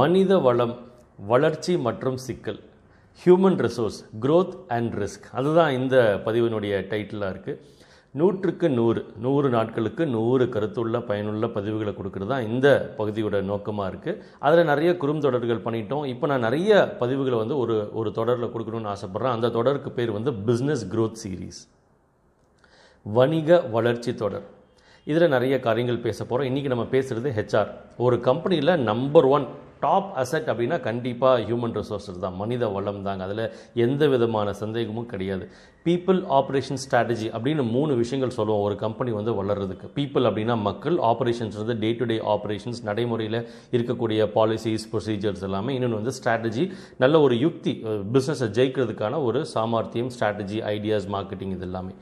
மனித வளம் வளர்ச்சி மற்றும் சிக்கல். Human resource growth and risk அதுதான் இந்த பதிவினுடைய டைட்டிலாக இருக்குது நூற்றுக்கு நூறு நூறு நாட்களுக்கு நூறு கருத்துள்ள பயனுள்ள பதிவுகளை கொடுக்குறது தான் இந்த பகுதியோட நோக்கமாக இருக்குது அதில் நிறைய குறுந்தொடர்கள் பண்ணிட்டோம். இப்போ நான் நிறைய பதிவுகளை வந்து ஒரு ஒரு தொடரில் கொடுக்கணும்னு ஆசைப்பட்றேன். அந்த தொடருக்கு பேர் வந்து பிஸ்னஸ் க்ரோத் சீரீஸ் வணிக வளர்ச்சி தொடர். இதில் நிறைய காரியங்கள் பேச போகிறோம் இன்றைக்கி நம்ம பேசுகிறது ஹெச்ஆர் ஒரு கம்பெனியில் நம்பர் ஒன் டாப் அசெட் அப்படின்னா கண்டிப்பாக ஹியூமன் ரிசோர்ஸஸ் தான். மனித வளம் தாங்க. அதில் எந்த விதமான சந்தேகமும் கிடையாது. பீப்புள் ஆப்ரேஷன் ஸ்ட்ராட்டஜி அப்படின்னு மூணு விஷயங்கள் சொல்லுவோம். ஒரு கம்பெனி வந்து வளர்கிறதுக்கு பீப்புள் அப்படின்னா மக்கள். ஆப்ரேஷன்ஸ் வந்து டே டு டே ஆப்ரேஷன்ஸ் நடைமுறையில் இருக்கக்கூடிய பாலிசிஸ் ப்ரொசீஜர்ஸ் எல்லாமே. இன்னொன்று வந்து ஸ்ட்ராட்டஜி நல்ல ஒரு யுக்தி பிஸ்னஸை ஜெயிக்கிறதுக்கான ஒரு சாமர்த்தியம் ஸ்ட்ராட்டஜி ஐடியாஸ் மார்க்கெட்டிங் இது எல்லாமே.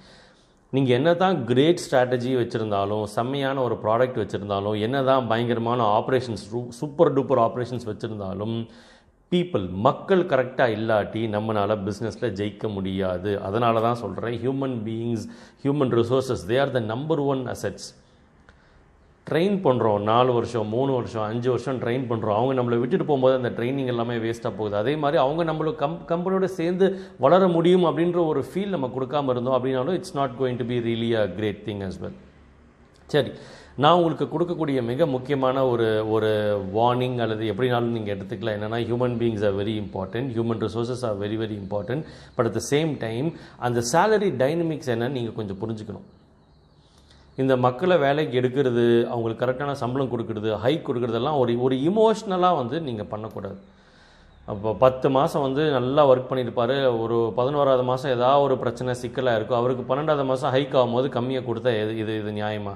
நீங்கள் என்ன தான் கிரேட் ஸ்ட்ராட்டஜி வச்சுருந்தாலும் செம்மையான ஒரு ப்ராடக்ட் வச்சுருந்தாலும் என்ன தான் பயங்கரமான ஆப்ரேஷன்ஸ் சூப்பர் டூப்பர் ஆப்ரேஷன்ஸ் வச்சுருந்தாலும் பீப்புள் மக்கள் கரெக்டாக இல்லாட்டி நம்மளால் பிஸ்னஸில் ஜெயிக்க முடியாது. அதனால தான் சொல்கிறேன் human beings human resources they are the number one assets train பண்ணுறோம் நாலு வருஷம் மூணு வருஷம் அஞ்சு வருஷம் ட்ரெயின் பண்ணுறோம் அவங்க நம்மளை விட்டுட்டு போகும்போது அந்த ட்ரைனிங் எல்லாமே வேஸ்ட்டாக போகுது. அதே மாதிரி அவங்க நம்மளுக்கு கம் கம்பெனியோட சேர்ந்து வளர முடியும் அப்படின்ற ஒரு ஃபீல் நம்ம கொடுக்காம இருந்தோம் அப்படின்னாலும் it's not going to be really a great thing as well சரி நான் உங்களுக்கு கொடுக்கக்கூடிய மிக முக்கியமான ஒரு ஒரு வார்னிங் அல்லது எப்படினாலும் நீங்கள் எடுத்துக்கலாம். என்னென்னா human beings are very important human resources are very very important but at the same time அந்த சேலரி டைனமிக்ஸ் என்னன்னு நீங்கள் கொஞ்சம் புரிஞ்சுக்கணும். இந்த மக்களை வேலைக்கு எடுக்கிறது அவங்களுக்கு கரெக்டான சம்பளம் கொடுக்கறது ஹைக் கொடுக்கறதெல்லாம் ஒரு ஒரு இமோஷ்னலாக வந்து நீங்கள் பண்ணக்கூடாது. அப்போ பத்து மாதம் வந்து நல்லா ஒர்க் பண்ணியிருப்பார். ஒரு பதினோராவது மாதம் ஏதாவது ஒரு பிரச்சனை சிக்கலாக இருக்கும் அவருக்கு பன்னெண்டாவது மாதம் ஹைக் ஆகும்போது கம்மியாக கொடுத்தா எது இது இது நியாயமா?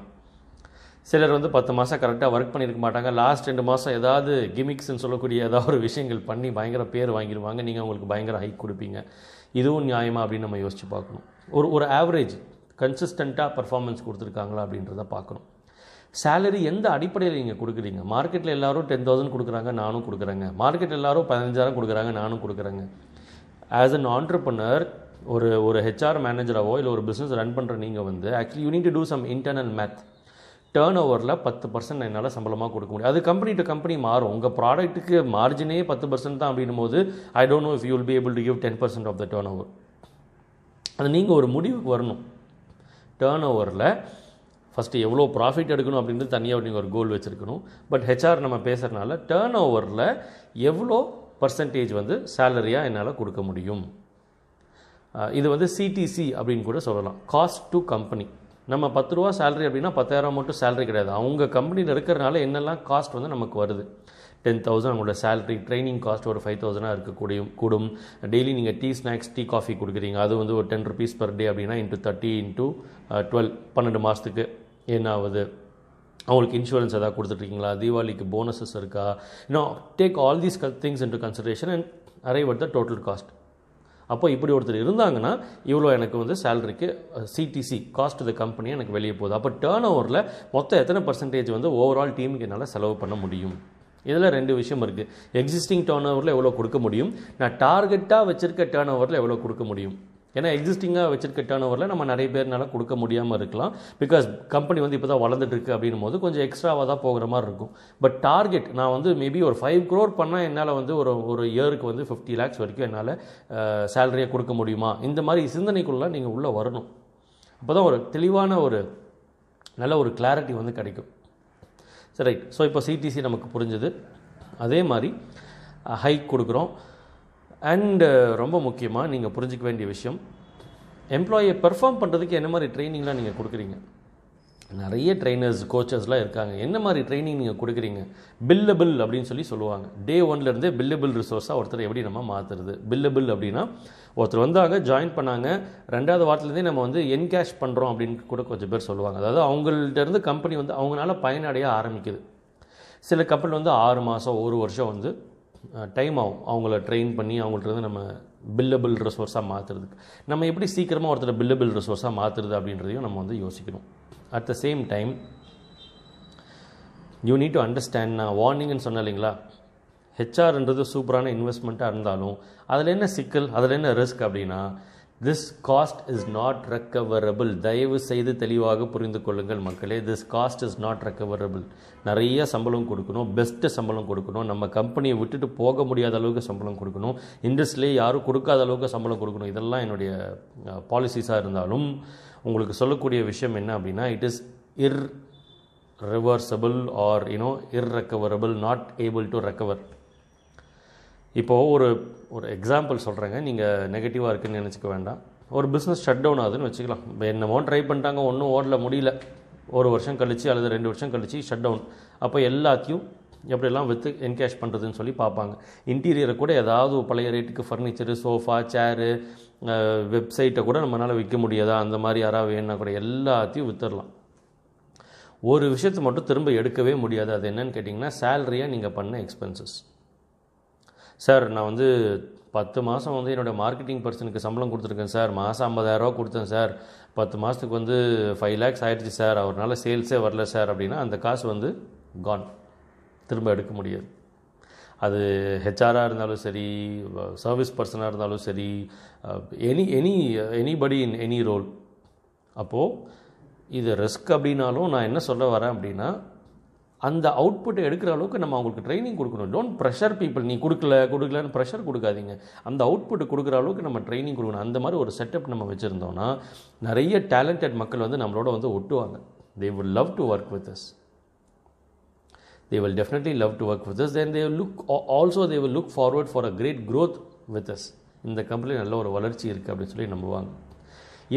சிலர் வந்து பத்து மாதம் கரெக்டாக ஒர்க் பண்ணியிருக்க மாட்டாங்க. லாஸ்ட் ரெண்டு மாதம் ஏதாவது கிமிக்ஸ்ன்னு சொல்லக்கூடிய ஏதாவது ஒரு விஷயங்கள் பண்ணி பயங்கர பேர் வாங்கிடுவாங்க. நீங்கள் அவங்களுக்கு பயங்கர ஹைக் கொடுப்பீங்க. இதுவும் நியாயமா அப்படின்னு நம்ம யோசிச்சு பார்க்கணும். ஒரு ஒரு ஆவரேஜ் கன்சிஸ்டண்ட்டாக பர்ஃபார்மன்ஸ் கொடுத்துருக்காங்களா அப்படின்றத பார்க்கணும். சேலரி எந்த அடிப்படையில் நீங்கள் கொடுக்குறீங்க? மார்க்கெட்டில் எல்லோரும் டென் தௌசண்ட் கொடுக்குறாங்க நானும் கொடுக்குறேங்க. மார்க்கெட்டில் எல்லாரும் பதினஞ்சாயிரம் கொடுக்குறாங்க நானும் கொடுக்குறேங்க. ஆஸ் அன் ஆண்டர்பனர் ஒரு ஒரு ஹெச்ஆர் மேனேஜராகவோ இல்லை ஒரு பிஸ்னஸ் ரன் பண்ணுற நீங்கள் வந்து actually you need to do some internal math turn ஓவரில் பத்து பர்சன்ட் என்னால் சம்பளமாக கொடுக்க முடியும். அது கம்பெனி டு கம்பெனி மாறும். உங்கள் ப்ராடக்ட்டுக்கு மார்ஜினே பத்து பர்சன்ட் தான் அப்படின்னும் போது I don't know if you will be able to give ten percent of the turnover அது நீங்கள் ஒரு முடிவுக்கு வரணும். டேர்ன் ஓவரில் ஃபஸ்ட்டு எவ்வளோ ப்ராஃபிட் எடுக்கணும் அப்படின்றது தனியாக நீங்கள் ஒரு கோல் வச்சுருக்கணும். பட் ஹெச்ஆர் நம்ம பேசுகிறனால டேர்ன் ஓவரில் எவ்வளோ பர்சன்டேஜ் வந்து சேலரியாக என்னால் கொடுக்க முடியும்? இது வந்து சிடிசி அப்படின்னு கூட சொல்லலாம். காஸ்ட் டு கம்பெனி நம்ம பத்து ரூபா சேலரி அப்படின்னா பத்தாயிரம் மட்டும் சேலரி கிடையாது. அவங்க கம்பெனியில் இருக்கிறனால என்னெல்லாம் காஸ்ட் வந்து நமக்கு வருது? டென் தௌசண்ட் அவங்களோட சேலரி ட்ரைனிங் காஸ்ட் ஒரு ஃபைவ் தௌசண்டாக இருக்கக்கூடிய கூடும். டெய்லி நீங்கள் டீ ஸ்நாக்ஸ் டீ காஃபி கொடுக்குறீங்க. அது வந்து ஒரு டென் ருபீஸ் பர் டே அப்படின்னா இன்ட்டு தேர்ட்டி இன்ட்டு டுவெல் பன்னெண்டு மாதத்துக்கு என்ன ஆகுது? அவங்களுக்கு இன்சூரன்ஸ் எதாவது கொடுத்துட்ருக்கீங்களா? தீபாவளிக்கு போனஸஸ் இருக்கா? இன்னும் take all these things into consideration and arrive at the total cost அப்போ இப்படி ஒருத்தர் இருந்தாங்கன்னா இவ்வளோ எனக்கு வந்து சேலரிக்கு சிடிசி காஸ்ட் த கம்பெனி எனக்கு வெளியே போகுது. அப்போ டேர்ன் ஓவரில் மொத்தம் எத்தனை பர்சன்டேஜ் வந்து ஓவரால் டீமுக்கு என்னால் செலவு பண்ண முடியும்? இதில் ரெண்டு விஷயம் இருக்குது எக்ஸிஸ்டிங் டேர்ன் ஓவரில் எவ்வளோ கொடுக்க முடியும்? நான் டார்கெட்டாக வச்சுருக்க டேர்ன் ஓவரில் எவ்வளோ கொடுக்க முடியும்? ஏன்னா எக்ஸிஸ்டிங்காக வச்சிருக்க டேர்ன் ஓவரில் நம்ம நிறைய பேர்னால கொடுக்க முடியாமல் இருக்கலாம். பிகாஸ் கம்பெனி வந்து இப்போ தான் வளர்ந்துட்டுருக்கு அப்படின்னும் போது கொஞ்சம் எக்ஸ்ட்ராவாக தான் போகிற மாதிரி இருக்கும். பட் டார்கெட் நான் வந்து மேபி ஒரு ஃபைவ் க்ரோர் பண்ணால் என்னால் வந்து ஒரு ஒரு இயருக்கு வந்து ஃபிஃப்டி லேக்ஸ் வரைக்கும் என்னால் சேலரியாக கொடுக்க முடியுமா? இந்த மாதிரி சிந்தனைக்குள்ளே நீங்கள் உள்ளே வரணும். அப்போ தான் ஒரு தெளிவான ஒரு நல்ல ஒரு கிளாரிட்டி வந்து கிடைக்கும். சரி ரைட் ஸோ இப்போ சிடிசி நமக்கு புரிஞ்சுது. அதே மாதிரி ஹைக் கொடுக்குறோம். அண்டு ரொம்ப முக்கியமாக நீங்கள் புரிஞ்சிக்க வேண்டிய விஷயம் எம்ப்ளாயை பெர்ஃபார்ம் பண்ணுறதுக்கு என்ன மாதிரி ட்ரைனிங்லாம் நீங்கள் கொடுக்குறீங்க? நிறைய ட்ரைனர்ஸ் கோச்சஸ்லாம் இருக்காங்க. என்ன மாதிரி ட்ரைனிங் நீங்கள் கொடுக்குறீங்க? பில்லபிள் அப்படின்னு சொல்லி சொல்லுவாங்க. டே ஒன்லேருந்தே பில்லபிள் ரிசோர்ஸாக ஒருத்தர் எப்படி நம்ம மாற்றுறது பில்லபிள் அப்படின்னா ஒருத்தர் வந்தாங்க ஜாயின் பண்ணாங்க ரெண்டாவது வாரத்துலேருந்தே நம்ம வந்து என்கேஷ் பண்ணுறோம் அப்படின்னு கூட கொஞ்சம் பேர் சொல்லுவாங்க. அதாவது அவங்கள்ட்ட இருந்து கம்பெனி வந்து அவங்களால பயனடைய ஆரம்பிக்குது. சில கம்பெனி வந்து ஆறு மாதம் ஒரு வருஷம் வந்து டைம் ஆகும். அவங்கள ட்ரெயின் பண்ணி அவங்கள்ட்ட இருந்து நம்ம பில்லபிள் ரிசோர்ஸாக மாற்றுறதுக்கு நம்ம எப்படி சீக்கிரமாக ஒருத்தர் பில்லபிள் ரிசோர்ஸாக மாற்றுறது அப்படின்றதையும் நம்ம வந்து யோசிக்கணும். At the same time you need to understand நான் வார்னிங்னு சொன்னேன் இல்லைங்களா? ஹெச்ஆர்ன்றது சூப்பரான இன்வெஸ்ட்மெண்ட்டாக இருந்தாலும் அதில் என்ன சிக்கல் அதில் என்ன ரிஸ்க் அப்படின்னா this cost is not recoverable தயவு செய்து தெளிவாக புரிந்து கொள்ளுங்கள் மக்களே. This cost is not recoverable நிறைய சம்பளம் கொடுக்கணும். பெஸ்ட்டு சம்பளம் கொடுக்கணும். நம்ம கம்பெனியை விட்டுட்டு போக முடியாத அளவுக்கு சம்பளம் கொடுக்கணும். இண்டஸ்ட்ரியிலே யாரும் கொடுக்காத அளவுக்கு சம்பளம் கொடுக்கணும். இதெல்லாம் என்னுடைய பாலிசிஸாக இருந்தாலும் உங்களுக்கு சொல்லக்கூடிய விஷயம் என்ன அப்படின்னா it is irreversible or you know irrecoverable not able to recover இப்போது ஒரு ஒரு எக்ஸாம்பிள் சொல்கிறேங்க நீங்கள் நெகட்டிவாக இருக்குன்னு நினச்சிக்க வேண்டாம். ஒரு பிஸ்னஸ் ஷட் டவுன் ஆகுதுன்னு வச்சுக்கலாம். இப்போ என்னமோ ட்ரை பண்ணிட்டாங்க ஒன்றும் ஓடல முடியல. ஒரு வருஷம் கழிச்சு அல்லது ரெண்டு வருஷம் கழிச்சு ஷட் டவுன் அப்போ எல்லாத்தையும் எப்படியெல்லாம் விற்று என்கேஷ் பண்ணுறதுன்னு சொல்லி பார்ப்பாங்க. இன்டீரியரை கூட ஏதாவது பழைய ரேட்டுக்கு ஃபர்னிச்சரு சோஃபா சேரு வெப்சைட்டை கூட நம்மளால் விற்க முடியாதா? அந்த மாதிரி யாராவது வேணுன்னா கூட எல்லாத்தையும் விற்றுடலாம் ஒரு விஷயத்தை மட்டும் திரும்ப எடுக்கவே முடியாது. அது என்னன்னு கேட்டிங்கன்னா சேலரியாக நீங்கள் பண்ண எக்ஸ்பென்சஸ் சார் நான் வந்து பத்து மாதம் வந்து என்னோடய மார்க்கெட்டிங் பர்சனுக்கு சம்பளம் கொடுத்துருக்கேன் சார். மாதம் ஐம்பதாயிரரூவா கொடுத்தேன் சார். பத்து மாதத்துக்கு வந்து ஃபைவ் லேக்ஸ் ஆயிடுச்சு சார். அவர்னால சேல்ஸே வரல சார் அப்படின்னா அந்த காசு வந்து கான் திரும்ப எடுக்க முடியாது. அது ஹெச்ஆராக இருந்தாலும் சரி சர்வீஸ் பர்சனாக இருந்தாலும் சரி any any anybody in any role அப்போது இது ரிஸ்க் அப்படின்னாலும் நான் என்ன சொல்ல வரேன் அப்படின்னா அந்த அவுட்புட்டை எடுக்கிற அளவுக்கு நம்ம அவங்களுக்கு ட்ரைனிங் கொடுக்கணும். டோன்ட் ப்ரெஷர் பீப்புள் நீ கொடுக்கல கொடுக்கலன்னு ப்ரெஷர் கொடுக்காதீங்க. அந்த அவுட்புட் கொடுக்குற அளவுக்கு நம்ம ட்ரைனிங் கொடுக்கணும். அந்த மாதிரி ஒரு செட்டப் நம்ம வச்சுருந்தோம்னா நிறைய டேலண்டட் மக்கள் வந்து நம்மளோட வந்து ஒட்டுவாங்க. They will love to work with us they will definitely love to work with us. Then they will look also they will look forward for a great growth with us. இந்த company நல்ல ஒரு வளர்ச்சி இருக்குது அப்படின்னு சொல்லி நம்புவாங்க.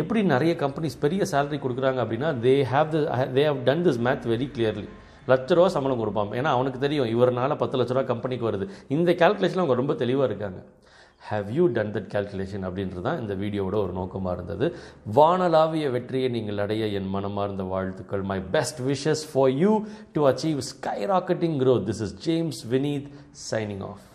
எப்படி நிறைய கம்பெனிஸ் பெரிய சேலரி கொடுக்குறாங்க அப்படின்னா they have the they have done this math very clearly லட்ச ரூபா சம்பளம் கொடுப்பான். ஏன்னா அவனுக்கு தெரியும் இவரனால பத்து லட்ச ரூபா கம்பெனிக்கு வருது. இந்த கேல்குலேஷன் அவங்க ரொம்ப தெளிவாக இருக்காங்க. Have you done that calculation அப்படின்றது தான் இந்த வீடியோவோட ஒரு நோக்கமாக இருந்தது. வானலாவிய வெற்றியை நீங்கள் அடைய என் மனமார்ந்த வாழ்த்துக்கள். My best wishes for you to achieve sky rocketing growth this is James Vineeth signing off